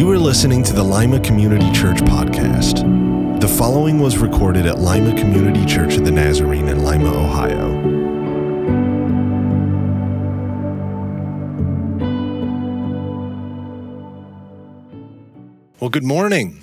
You are listening to the Lima Community Church podcast. The following was recorded at Lima Community Church of the Nazarene in Lima, Ohio. Well, good morning.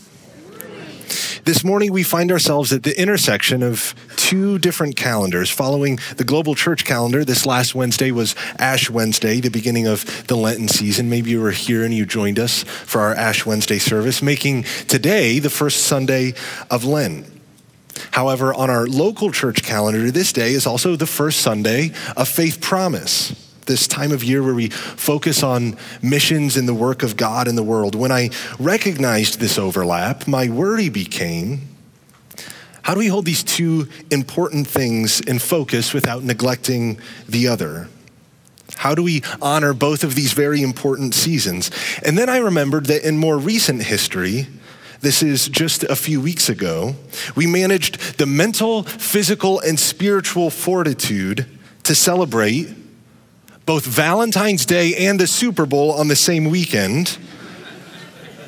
This morning, we find ourselves at the intersection of two different calendars. Following the global church calendar, this last Wednesday was Ash Wednesday, the beginning of the Lenten season. Maybe you were here and you joined us for our Ash Wednesday service, making today the first Sunday of Lent. However, on our local church calendar, this day is also the first Sunday of Faith Promise this time of year where we focus on missions and the work of God in the world. When I recognized this overlap, my worry became how do we hold these two important things in focus without neglecting the other? How do we honor both of these very important seasons? And then I remembered that in more recent history, this is just a few weeks ago, we managed the mental, physical, and spiritual fortitude to celebrate both Valentine's Day and the Super Bowl on the same weekend.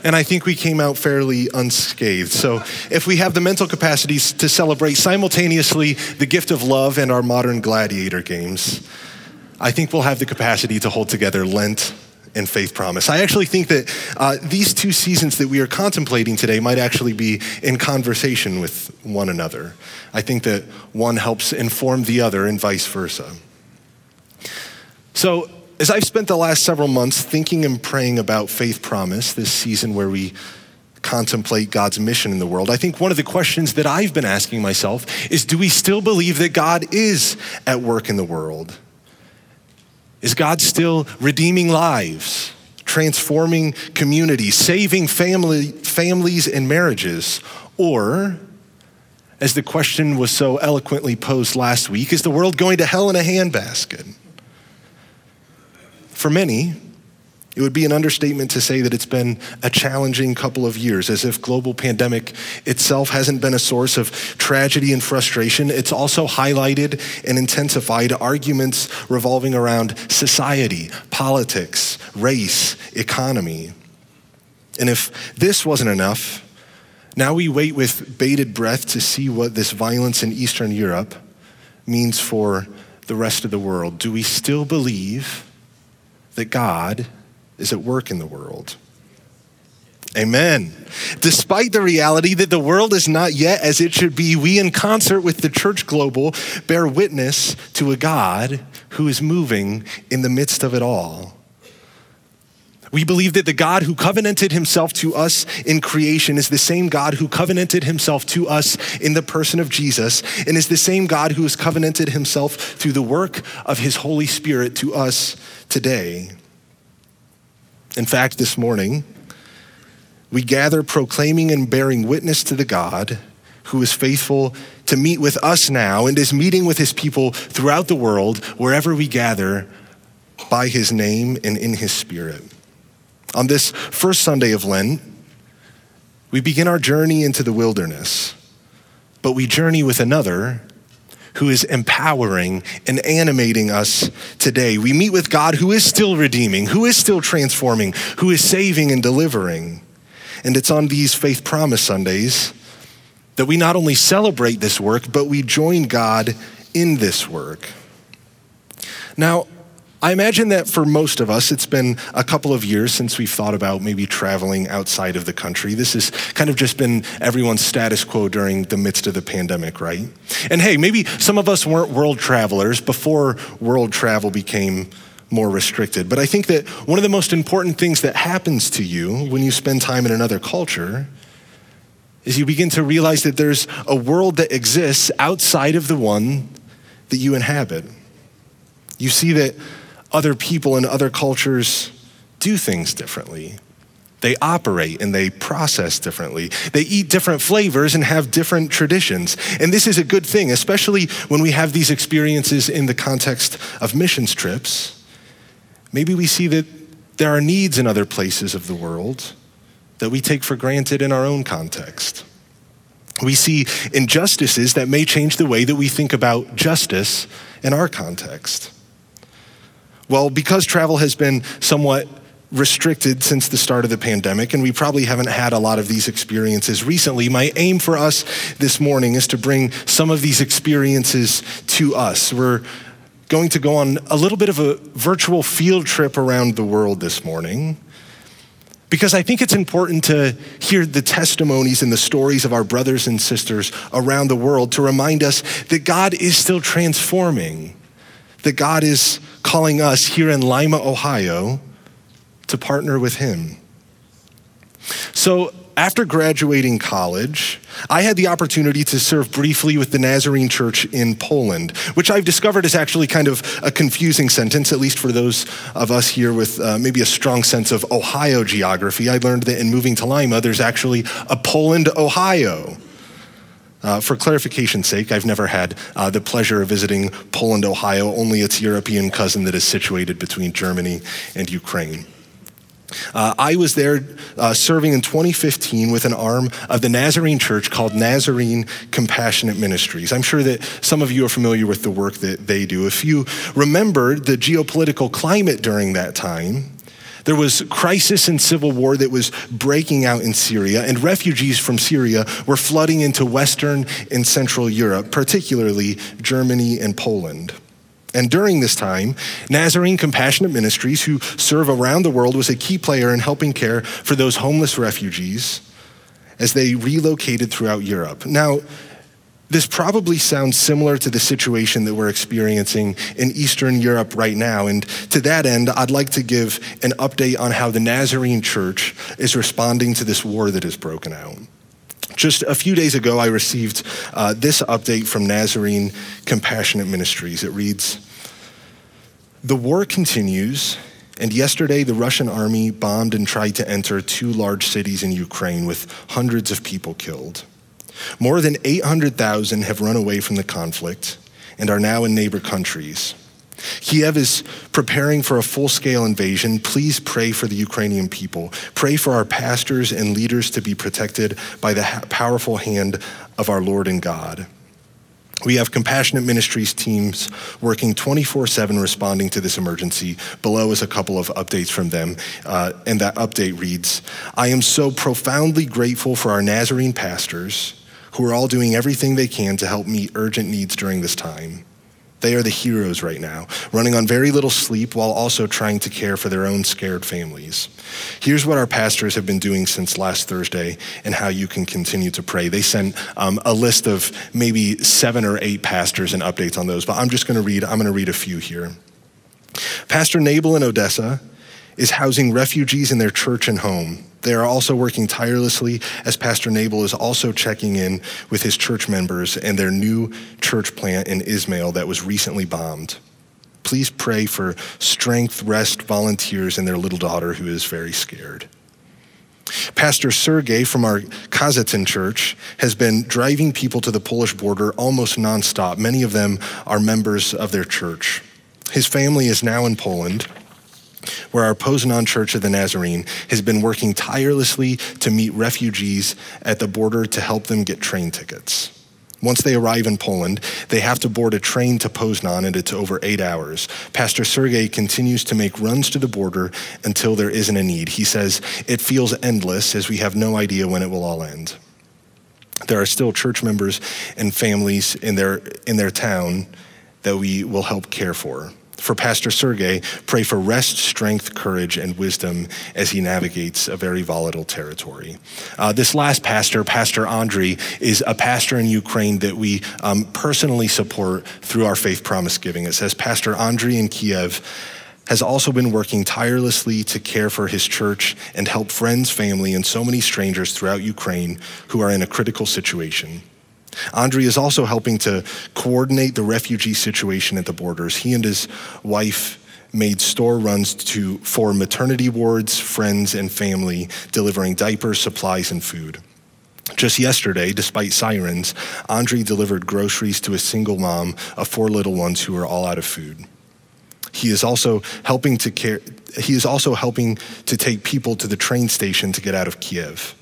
And I think we came out fairly unscathed. So, if we have the mental capacities to celebrate simultaneously the gift of love and our modern gladiator games, I think we'll have the capacity to hold together Lent and faith promise. I actually think that uh, these two seasons that we are contemplating today might actually be in conversation with one another. I think that one helps inform the other and vice versa. So, as I've spent the last several months thinking and praying about faith promise, this season where we contemplate God's mission in the world, I think one of the questions that I've been asking myself is do we still believe that God is at work in the world? Is God still redeeming lives, transforming communities, saving family, families and marriages? Or, as the question was so eloquently posed last week, is the world going to hell in a handbasket? For many, it would be an understatement to say that it's been a challenging couple of years, as if global pandemic itself hasn't been a source of tragedy and frustration. It's also highlighted and intensified arguments revolving around society, politics, race, economy. And if this wasn't enough, now we wait with bated breath to see what this violence in Eastern Europe means for the rest of the world. Do we still believe? That God is at work in the world. Amen. Despite the reality that the world is not yet as it should be, we, in concert with the church global, bear witness to a God who is moving in the midst of it all. We believe that the God who covenanted himself to us in creation is the same God who covenanted himself to us in the person of Jesus, and is the same God who has covenanted himself through the work of his Holy Spirit to us today. In fact, this morning, we gather proclaiming and bearing witness to the God who is faithful to meet with us now and is meeting with his people throughout the world, wherever we gather, by his name and in his spirit. On this first Sunday of Lent, we begin our journey into the wilderness, but we journey with another who is empowering and animating us today. We meet with God who is still redeeming, who is still transforming, who is saving and delivering. And it's on these Faith Promise Sundays that we not only celebrate this work, but we join God in this work. Now, I imagine that for most of us, it's been a couple of years since we've thought about maybe traveling outside of the country. This has kind of just been everyone's status quo during the midst of the pandemic, right? And hey, maybe some of us weren't world travelers before world travel became more restricted. But I think that one of the most important things that happens to you when you spend time in another culture is you begin to realize that there's a world that exists outside of the one that you inhabit. You see that other people in other cultures do things differently. They operate and they process differently. They eat different flavors and have different traditions. And this is a good thing, especially when we have these experiences in the context of missions trips. Maybe we see that there are needs in other places of the world that we take for granted in our own context. We see injustices that may change the way that we think about justice in our context. Well, because travel has been somewhat restricted since the start of the pandemic, and we probably haven't had a lot of these experiences recently. My aim for us this morning is to bring some of these experiences to us. We're going to go on a little bit of a virtual field trip around the world this morning because I think it's important to hear the testimonies and the stories of our brothers and sisters around the world to remind us that God is still transforming, that God is calling us here in Lima, Ohio, to partner with Him. So, after graduating college, I had the opportunity to serve briefly with the Nazarene Church in Poland, which I've discovered is actually kind of a confusing sentence, at least for those of us here with uh, maybe a strong sense of Ohio geography. I learned that in moving to Lima, there's actually a Poland, Ohio. Uh, for clarification's sake, I've never had uh, the pleasure of visiting Poland, Ohio, only its European cousin that is situated between Germany and Ukraine. Uh, I was there uh, serving in 2015 with an arm of the Nazarene Church called Nazarene Compassionate Ministries. I'm sure that some of you are familiar with the work that they do. If you remember the geopolitical climate during that time, there was crisis and civil war that was breaking out in Syria, and refugees from Syria were flooding into Western and Central Europe, particularly Germany and Poland. And during this time, Nazarene Compassionate Ministries, who serve around the world, was a key player in helping care for those homeless refugees as they relocated throughout Europe. Now, this probably sounds similar to the situation that we're experiencing in Eastern Europe right now. And to that end, I'd like to give an update on how the Nazarene Church is responding to this war that has broken out. Just a few days ago, I received uh, this update from Nazarene Compassionate Ministries. It reads The war continues, and yesterday the Russian army bombed and tried to enter two large cities in Ukraine with hundreds of people killed. More than 800,000 have run away from the conflict and are now in neighbor countries. Kiev is preparing for a full scale invasion. Please pray for the Ukrainian people. Pray for our pastors and leaders to be protected by the powerful hand of our Lord and God. We have compassionate ministries teams working 24 7 responding to this emergency. Below is a couple of updates from them. Uh, and that update reads I am so profoundly grateful for our Nazarene pastors who are all doing everything they can to help meet urgent needs during this time. They are the heroes right now, running on very little sleep while also trying to care for their own scared families. Here's what our pastors have been doing since last Thursday and how you can continue to pray. They sent um, a list of maybe seven or eight pastors and updates on those, but I'm just going to read, I'm going to read a few here. Pastor Nabel in Odessa is housing refugees in their church and home. They are also working tirelessly as Pastor Nabel is also checking in with his church members and their new church plant in Ismail that was recently bombed. Please pray for strength, rest, volunteers, and their little daughter who is very scared. Pastor Sergey from our Koziatyn church has been driving people to the Polish border almost nonstop. Many of them are members of their church. His family is now in Poland where our Poznan Church of the Nazarene has been working tirelessly to meet refugees at the border to help them get train tickets. Once they arrive in Poland, they have to board a train to Poznan, and it's over eight hours. Pastor Sergey continues to make runs to the border until there isn't a need. He says, It feels endless as we have no idea when it will all end. There are still church members and families in their, in their town that we will help care for for Pastor Sergey, pray for rest, strength, courage, and wisdom as he navigates a very volatile territory. Uh, this last pastor, Pastor Andriy, is a pastor in Ukraine that we um, personally support through our faith promise giving. It says, Pastor Andriy in Kiev has also been working tirelessly to care for his church and help friends, family, and so many strangers throughout Ukraine who are in a critical situation. Andriy is also helping to coordinate the refugee situation at the borders. He and his wife made store runs to for maternity wards, friends, and family, delivering diapers, supplies, and food. Just yesterday, despite sirens, Andriy delivered groceries to a single mom of four little ones who are all out of food. He is also helping to care, he is also helping to take people to the train station to get out of Kiev.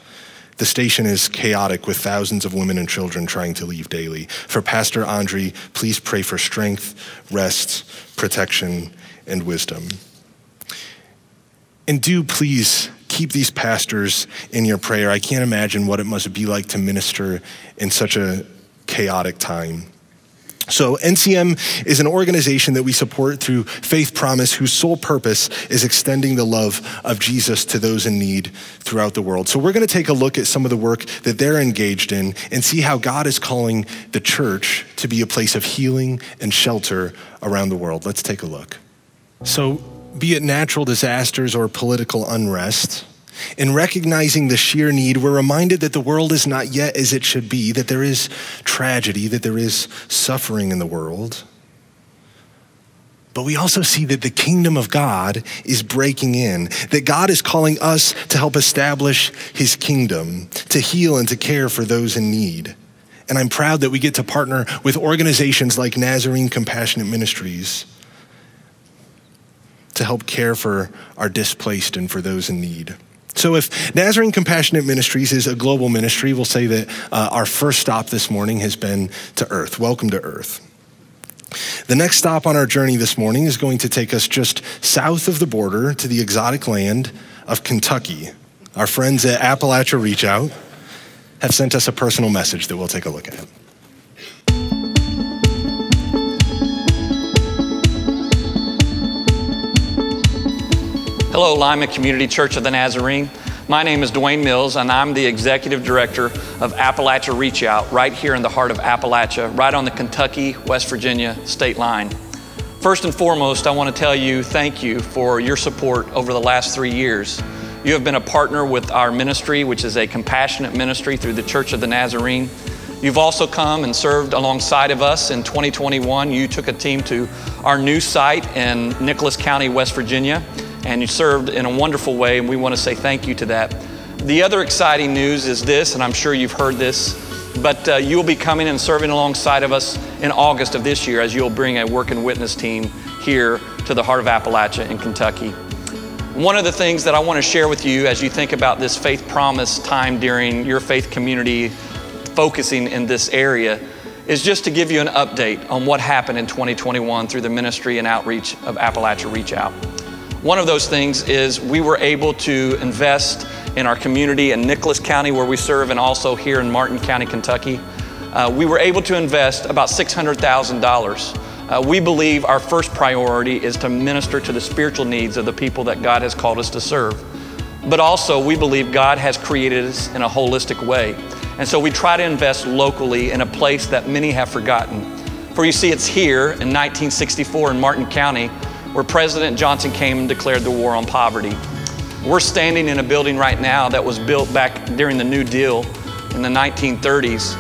The station is chaotic with thousands of women and children trying to leave daily. For Pastor Andre, please pray for strength, rest, protection, and wisdom. And do please keep these pastors in your prayer. I can't imagine what it must be like to minister in such a chaotic time. So, NCM is an organization that we support through Faith Promise, whose sole purpose is extending the love of Jesus to those in need throughout the world. So, we're going to take a look at some of the work that they're engaged in and see how God is calling the church to be a place of healing and shelter around the world. Let's take a look. So, be it natural disasters or political unrest, in recognizing the sheer need, we're reminded that the world is not yet as it should be, that there is tragedy, that there is suffering in the world. But we also see that the kingdom of God is breaking in, that God is calling us to help establish his kingdom, to heal and to care for those in need. And I'm proud that we get to partner with organizations like Nazarene Compassionate Ministries to help care for our displaced and for those in need. So, if Nazarene Compassionate Ministries is a global ministry, we'll say that uh, our first stop this morning has been to Earth. Welcome to Earth. The next stop on our journey this morning is going to take us just south of the border to the exotic land of Kentucky. Our friends at Appalachia Reach Out have sent us a personal message that we'll take a look at. Hello, Lima Community Church of the Nazarene. My name is Dwayne Mills, and I'm the executive director of Appalachia Reach Out right here in the heart of Appalachia, right on the Kentucky West Virginia state line. First and foremost, I want to tell you thank you for your support over the last three years. You have been a partner with our ministry, which is a compassionate ministry through the Church of the Nazarene. You've also come and served alongside of us in 2021. You took a team to our new site in Nicholas County, West Virginia and you served in a wonderful way, and we want to say thank you to that. The other exciting news is this, and I'm sure you've heard this, but uh, you'll be coming and serving alongside of us in August of this year as you'll bring a work and witness team here to the heart of Appalachia in Kentucky. One of the things that I want to share with you as you think about this faith promise time during your faith community focusing in this area is just to give you an update on what happened in 2021 through the ministry and outreach of Appalachia Reach Out. One of those things is we were able to invest in our community in Nicholas County, where we serve, and also here in Martin County, Kentucky. Uh, we were able to invest about $600,000. Uh, we believe our first priority is to minister to the spiritual needs of the people that God has called us to serve. But also, we believe God has created us in a holistic way. And so we try to invest locally in a place that many have forgotten. For you see, it's here in 1964 in Martin County where President Johnson came and declared the war on poverty. We're standing in a building right now that was built back during the New Deal in the 1930s.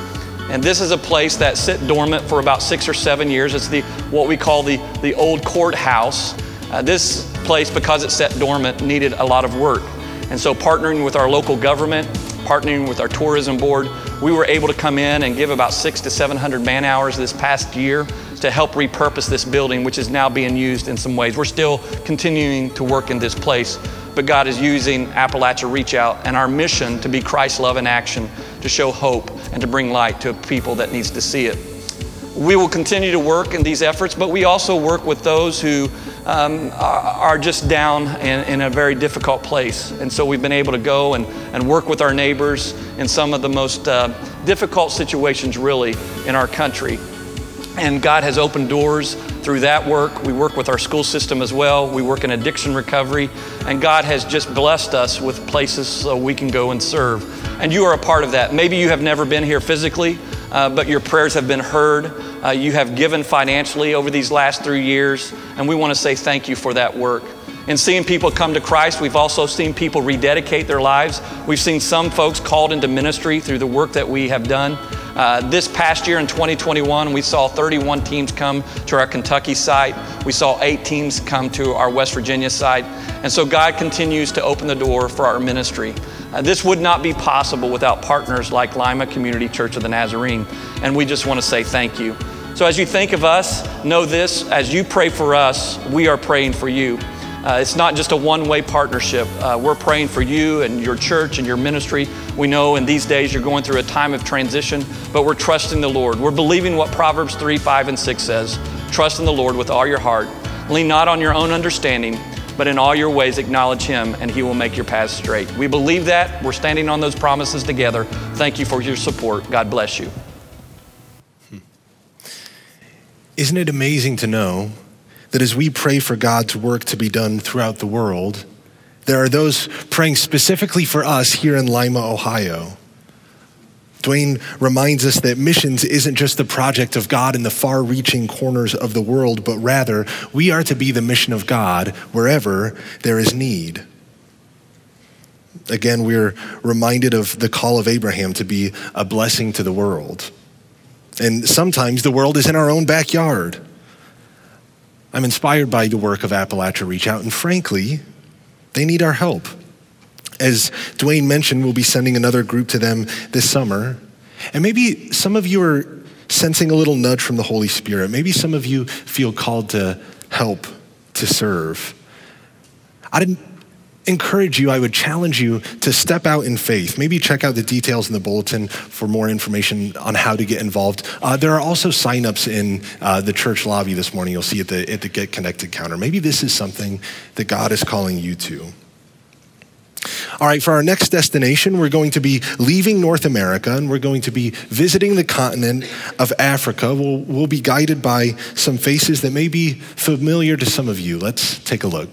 And this is a place that sit dormant for about six or seven years. It's the what we call the, the old courthouse. Uh, this place, because it sat dormant, needed a lot of work. And so, partnering with our local government, partnering with our tourism board, we were able to come in and give about six to 700 man hours this past year to help repurpose this building, which is now being used in some ways. We're still continuing to work in this place, but God is using Appalachia Reach Out and our mission to be Christ love in action, to show hope and to bring light to people that needs to see it. We will continue to work in these efforts, but we also work with those who um, are, just down in, in, a very difficult place. And so we've been able to go and, and work with our neighbors in some of the most uh, difficult situations, really, in our country. And God has opened doors through that work. We work with our school system as well. We work in addiction recovery. And God has just blessed us with places so we can go and serve. And you are a part of that. Maybe you have never been here physically, uh, but your prayers have been heard. Uh, you have given financially over these last three years. And we want to say thank you for that work. In seeing people come to Christ, we've also seen people rededicate their lives. We've seen some folks called into ministry through the work that we have done. Uh, this past year in 2021, we saw 31 teams come to our Kentucky site. We saw eight teams come to our West Virginia site. And so God continues to open the door for our ministry. Uh, this would not be possible without partners like Lima Community Church of the Nazarene. And we just want to say thank you. So as you think of us, know this as you pray for us, we are praying for you. Uh, it's not just a one way partnership. Uh, we're praying for you and your church and your ministry. We know in these days you're going through a time of transition, but we're trusting the Lord. We're believing what Proverbs 3, 5, and 6 says trust in the Lord with all your heart. Lean not on your own understanding, but in all your ways acknowledge him and he will make your paths straight. We believe that. We're standing on those promises together. Thank you for your support. God bless you. Hmm. Isn't it amazing to know that as we pray for God's work to be done throughout the world, there are those praying specifically for us here in Lima, Ohio? Dwayne reminds us that missions isn't just the project of God in the far reaching corners of the world, but rather we are to be the mission of God wherever there is need. Again, we're reminded of the call of Abraham to be a blessing to the world. And sometimes the world is in our own backyard. I'm inspired by the work of Appalachia Reach Out, and frankly, they need our help. As Dwayne mentioned, we'll be sending another group to them this summer. And maybe some of you are sensing a little nudge from the Holy Spirit. Maybe some of you feel called to help, to serve. I didn't encourage you, I would challenge you to step out in faith. Maybe check out the details in the bulletin for more information on how to get involved. Uh, there are also signups in uh, the church lobby this morning. You'll see at the, at the Get Connected counter. Maybe this is something that God is calling you to. All right, for our next destination, we're going to be leaving North America and we're going to be visiting the continent of Africa. We'll, we'll be guided by some faces that may be familiar to some of you. Let's take a look.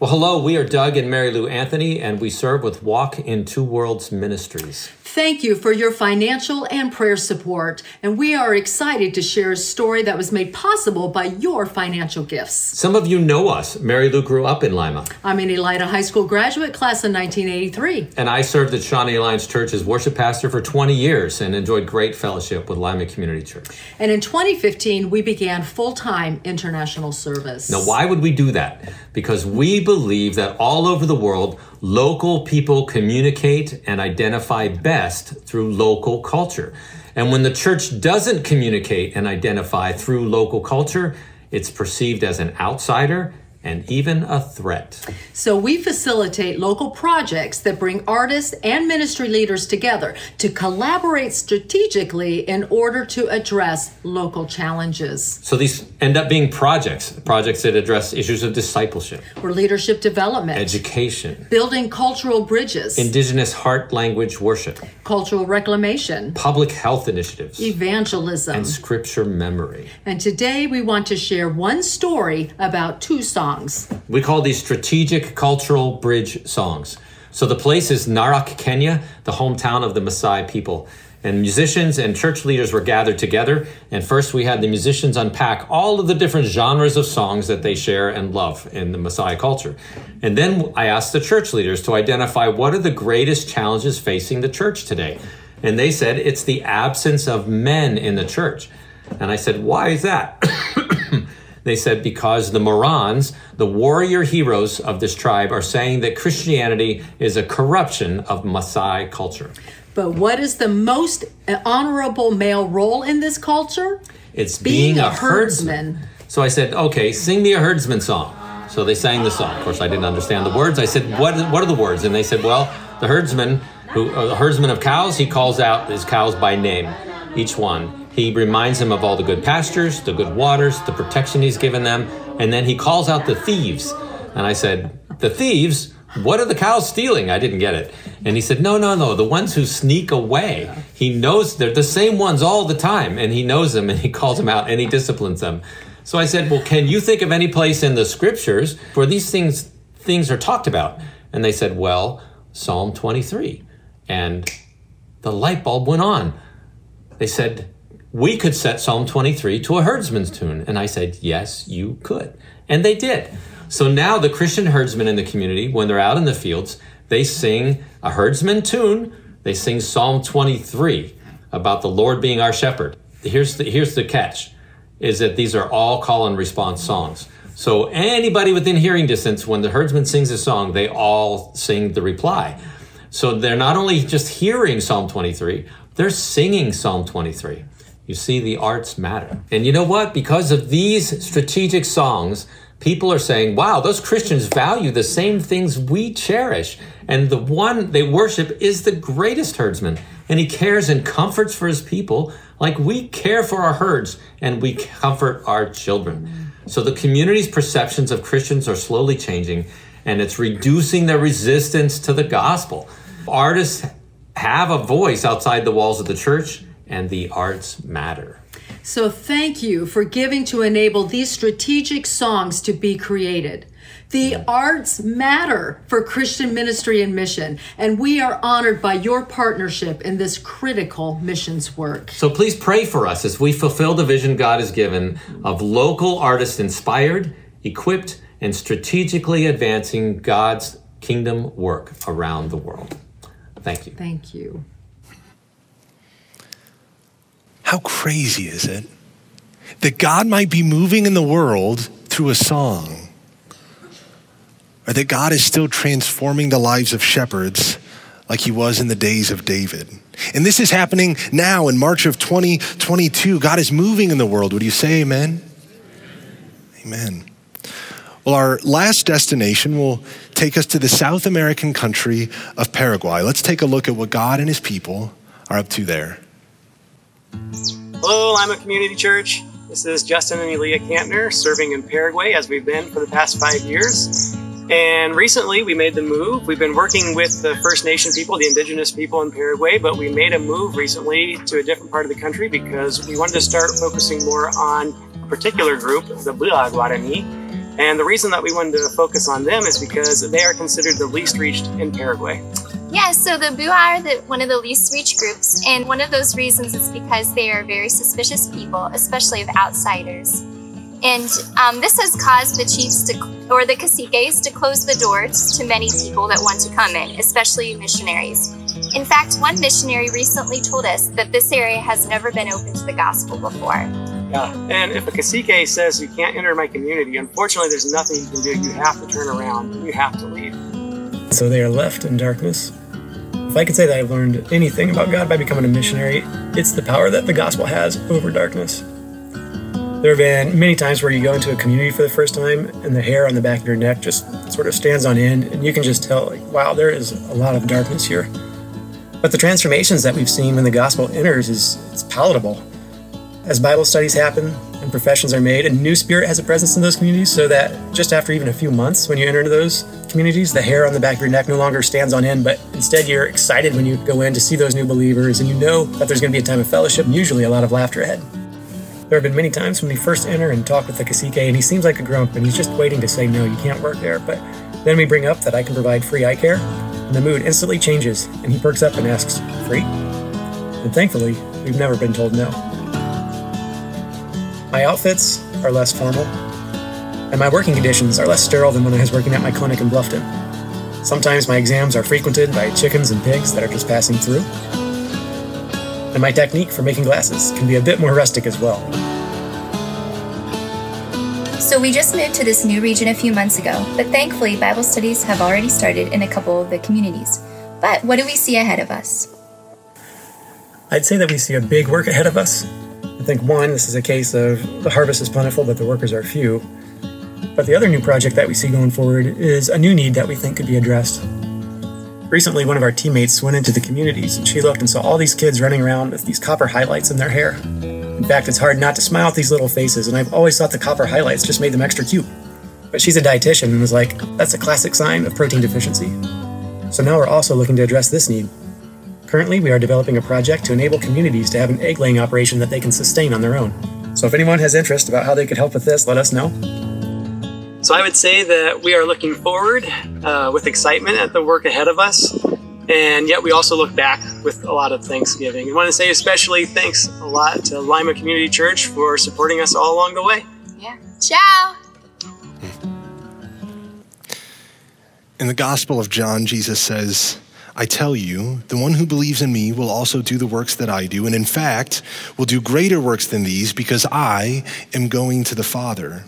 Well, hello, we are Doug and Mary Lou Anthony, and we serve with Walk in Two Worlds Ministries. Thank you for your financial and prayer support, and we are excited to share a story that was made possible by your financial gifts. Some of you know us. Mary Lou grew up in Lima. I'm an Elida High School graduate, class of 1983. And I served at Shawnee Alliance Church as worship pastor for 20 years and enjoyed great fellowship with Lima Community Church. And in 2015, we began full time international service. Now, why would we do that? Because we believe that all over the world, local people communicate and identify best through local culture. And when the church doesn't communicate and identify through local culture, it's perceived as an outsider and even a threat. So we facilitate local projects that bring artists and ministry leaders together to collaborate strategically in order to address local challenges. So these end up being projects, projects that address issues of discipleship, or leadership development, education, building cultural bridges, indigenous heart language worship, cultural reclamation, public health initiatives, evangelism, and scripture memory. And today we want to share one story about two songs. We call these strategic cultural bridge songs. So the place is Narok, Kenya, the hometown of the Maasai people. And musicians and church leaders were gathered together. And first, we had the musicians unpack all of the different genres of songs that they share and love in the Maasai culture. And then I asked the church leaders to identify what are the greatest challenges facing the church today. And they said it's the absence of men in the church. And I said, why is that? They said because the Morans, the warrior heroes of this tribe, are saying that Christianity is a corruption of Maasai culture. But what is the most honorable male role in this culture? It's being, being a, a herdsman. herdsman. So I said, okay, sing me a herdsman song. So they sang the song. Of course, I didn't understand the words. I said, what, what are the words? And they said, well, the herdsman, who, uh, the herdsman of cows, he calls out his cows by name, each one. He reminds them of all the good pastures, the good waters, the protection he's given them, and then he calls out the thieves. And I said, The thieves? What are the cows stealing? I didn't get it. And he said, No, no, no, the ones who sneak away. He knows they're the same ones all the time, and he knows them and he calls them out and he disciplines them. So I said, Well, can you think of any place in the scriptures where these things things are talked about? And they said, Well, Psalm 23. And the light bulb went on. They said, we could set Psalm 23 to a herdsman's tune. And I said, yes, you could. And they did. So now the Christian herdsmen in the community, when they're out in the fields, they sing a herdsman tune. They sing Psalm 23 about the Lord being our shepherd. Here's the, here's the catch is that these are all call and response songs. So anybody within hearing distance, when the herdsman sings a song, they all sing the reply. So they're not only just hearing Psalm 23, they're singing Psalm 23. You see, the arts matter. And you know what? Because of these strategic songs, people are saying, wow, those Christians value the same things we cherish. And the one they worship is the greatest herdsman. And he cares and comforts for his people like we care for our herds and we comfort our children. So the community's perceptions of Christians are slowly changing and it's reducing their resistance to the gospel. Artists have a voice outside the walls of the church, and the arts matter. So, thank you for giving to enable these strategic songs to be created. The arts matter for Christian ministry and mission, and we are honored by your partnership in this critical missions work. So please pray for us as we fulfill the vision God has given of local artists inspired, equipped, and strategically advancing God's kingdom work around the world. Thank you. Thank you. How crazy is it that God might be moving in the world through a song? Or that God is still transforming the lives of shepherds like he was in the days of David. And this is happening now in March of 2022. God is moving in the world. Would you say amen? Amen. Well, our last destination will take us to the South American country of Paraguay. Let's take a look at what God and his people are up to there. Hello, Lima Community Church. This is Justin and Elia Kantner serving in Paraguay as we've been for the past five years. And recently we made the move. We've been working with the First Nation people, the indigenous people in Paraguay, but we made a move recently to a different part of the country because we wanted to start focusing more on a particular group, the Mbya Guarani. And the reason that we wanted to focus on them is because they are considered the least reached in Paraguay. Yeah, so the Mbya are the, one of the least reached groups, and one of those reasons is because they are very suspicious people, especially of outsiders. And um, this has caused the chiefs to, or the caciques to close the doors to many people that want to come in, especially missionaries. In fact, one missionary recently told us that this area has never been open to the gospel before. Yeah, and if a cacique says you can't enter my community, unfortunately, there's nothing you can do. You have to turn around. You have to leave. So they are left in darkness. If I could say that I've learned anything about God by becoming a missionary, it's the power that the gospel has over darkness. There have been many times where you go into a community for the first time and the hair on the back of your neck just sort of stands on end, and you can just tell, like, wow, there is a lot of darkness here. But the transformations that we've seen when the gospel enters is it's palatable. As Bible studies happen and professions are made, a new spirit has a presence in those communities, so that just after even a few months, when you enter into those communities, the hair on the back of your neck no longer stands on end, but instead you're excited when you go in to see those new believers, and you know that there's going to be a time of fellowship and usually a lot of laughter ahead. There have been many times when we first enter and talk with the cacique, and he seems like a grump, and he's just waiting to say, no, you can't work there. But then we bring up that I can provide free eye care, and the mood instantly changes, and he perks up and asks, free? And thankfully, we've never been told no. My outfits are less formal, and my working conditions are less sterile than when I was working at my clinic in Bluffton. Sometimes my exams are frequented by chickens and pigs that are just passing through and my technique for making glasses can be a bit more rustic as well. So, we just moved to this new region a few months ago, but thankfully, Bible studies have already started in a couple of the communities. But what do we see ahead of us? I'd say that we see a big work ahead of us. I think one, this is a case of the harvest is plentiful, but the workers are few. But the other new project that we see going forward is a new need that we think could be addressed. Recently, one of our teammates went into the communities and she looked and saw all these kids running around with these copper highlights in their hair. In fact, it's hard not to smile at these little faces, and I've always thought the copper highlights just made them extra cute. But she's a dietitian and was like, that's a classic sign of protein deficiency. So now we're also looking to address this need. Currently, we are developing a project to enable communities to have an egg laying operation that they can sustain on their own. So if anyone has interest about how they could help with this, let us know. So I would say that we are looking forward uh, with excitement at the work ahead of us. And yet we also look back with a lot of thanksgiving. I want to say especially thanks a lot to Lima Community Church for supporting us all along the way. Yeah. Ciao. In the Gospel of John, Jesus says, I tell you, the one who believes in me will also do the works that I do, and in fact, will do greater works than these because I am going to the Father.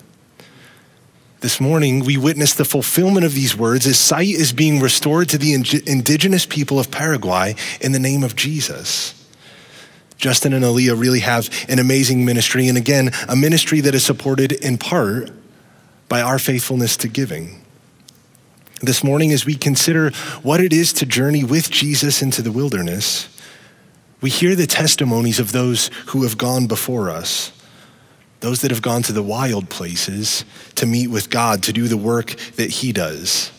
This morning, we witness the fulfillment of these words as sight is being restored to the indigenous people of Paraguay in the name of Jesus. Justin and Aaliyah really have an amazing ministry, and again, a ministry that is supported in part by our faithfulness to giving. This morning, as we consider what it is to journey with Jesus into the wilderness, we hear the testimonies of those who have gone before us those that have gone to the wild places to meet with God, to do the work that He does.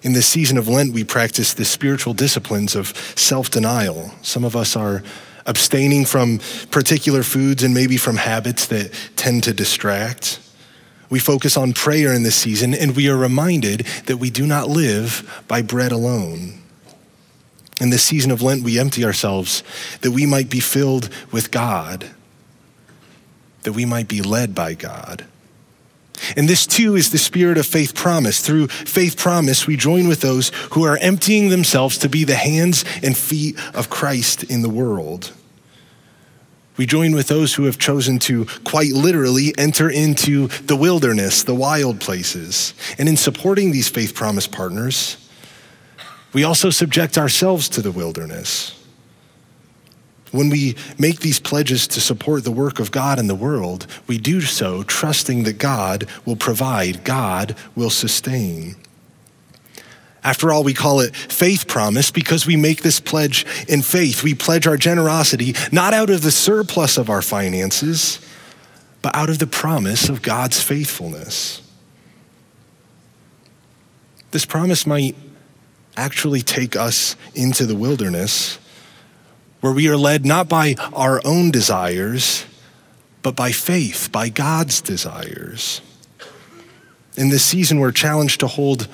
In this season of Lent, we practice the spiritual disciplines of self denial. Some of us are abstaining from particular foods and maybe from habits that tend to distract. We focus on prayer in this season, and we are reminded that we do not live by bread alone. In this season of Lent, we empty ourselves that we might be filled with God, that we might be led by God. And this too is the spirit of faith promise. Through faith promise, we join with those who are emptying themselves to be the hands and feet of Christ in the world. We join with those who have chosen to quite literally enter into the wilderness, the wild places. And in supporting these faith promise partners, we also subject ourselves to the wilderness. When we make these pledges to support the work of God in the world, we do so trusting that God will provide, God will sustain. After all, we call it faith promise because we make this pledge in faith. We pledge our generosity not out of the surplus of our finances, but out of the promise of God's faithfulness. This promise might actually take us into the wilderness where we are led not by our own desires, but by faith, by God's desires. In this season, we're challenged to hold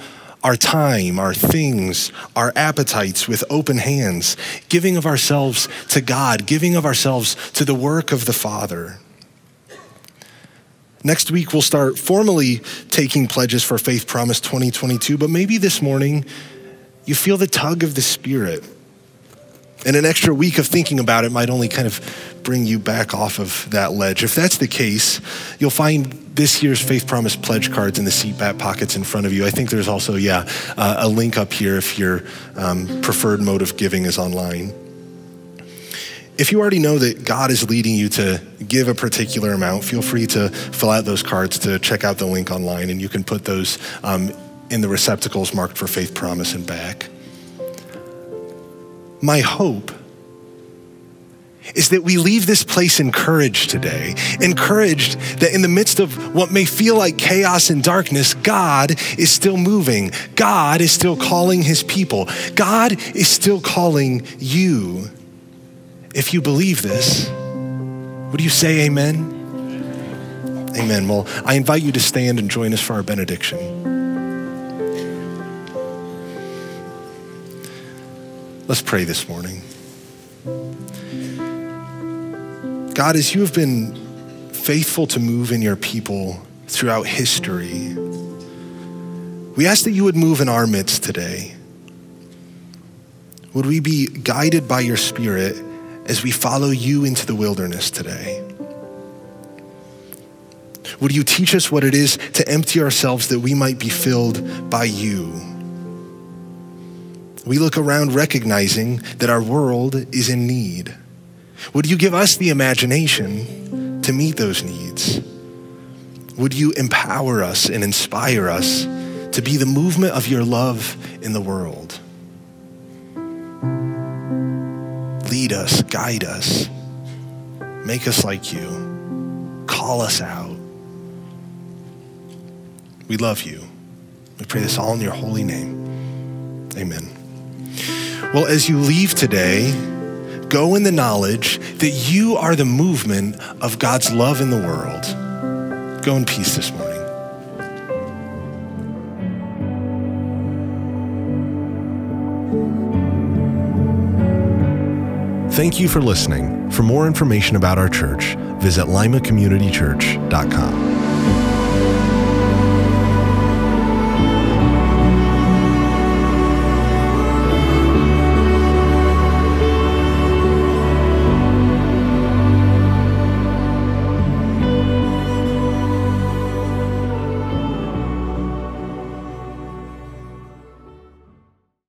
our time, our things, our appetites with open hands, giving of ourselves to God, giving of ourselves to the work of the Father. Next week, we'll start formally taking pledges for Faith Promise 2022, but maybe this morning you feel the tug of the Spirit and an extra week of thinking about it might only kind of bring you back off of that ledge. If that's the case, you'll find this year's Faith Promise pledge cards in the seat back pockets in front of you. I think there's also, yeah, uh, a link up here if your um, preferred mode of giving is online. If you already know that God is leading you to give a particular amount, feel free to fill out those cards to check out the link online, and you can put those um, in the receptacles marked for Faith Promise and back my hope is that we leave this place encouraged today, encouraged that in the midst of what may feel like chaos and darkness, God is still moving. God is still calling his people. God is still calling you. If you believe this, would you say amen? Amen. Well, I invite you to stand and join us for our benediction. Let's pray this morning. God, as you have been faithful to move in your people throughout history, we ask that you would move in our midst today. Would we be guided by your Spirit as we follow you into the wilderness today? Would you teach us what it is to empty ourselves that we might be filled by you? We look around recognizing that our world is in need. Would you give us the imagination to meet those needs? Would you empower us and inspire us to be the movement of your love in the world? Lead us, guide us, make us like you, call us out. We love you. We pray this all in your holy name. Amen. Well, as you leave today, go in the knowledge that you are the movement of God's love in the world. Go in peace this morning. Thank you for listening. For more information about our church, visit limacommunitychurch.com.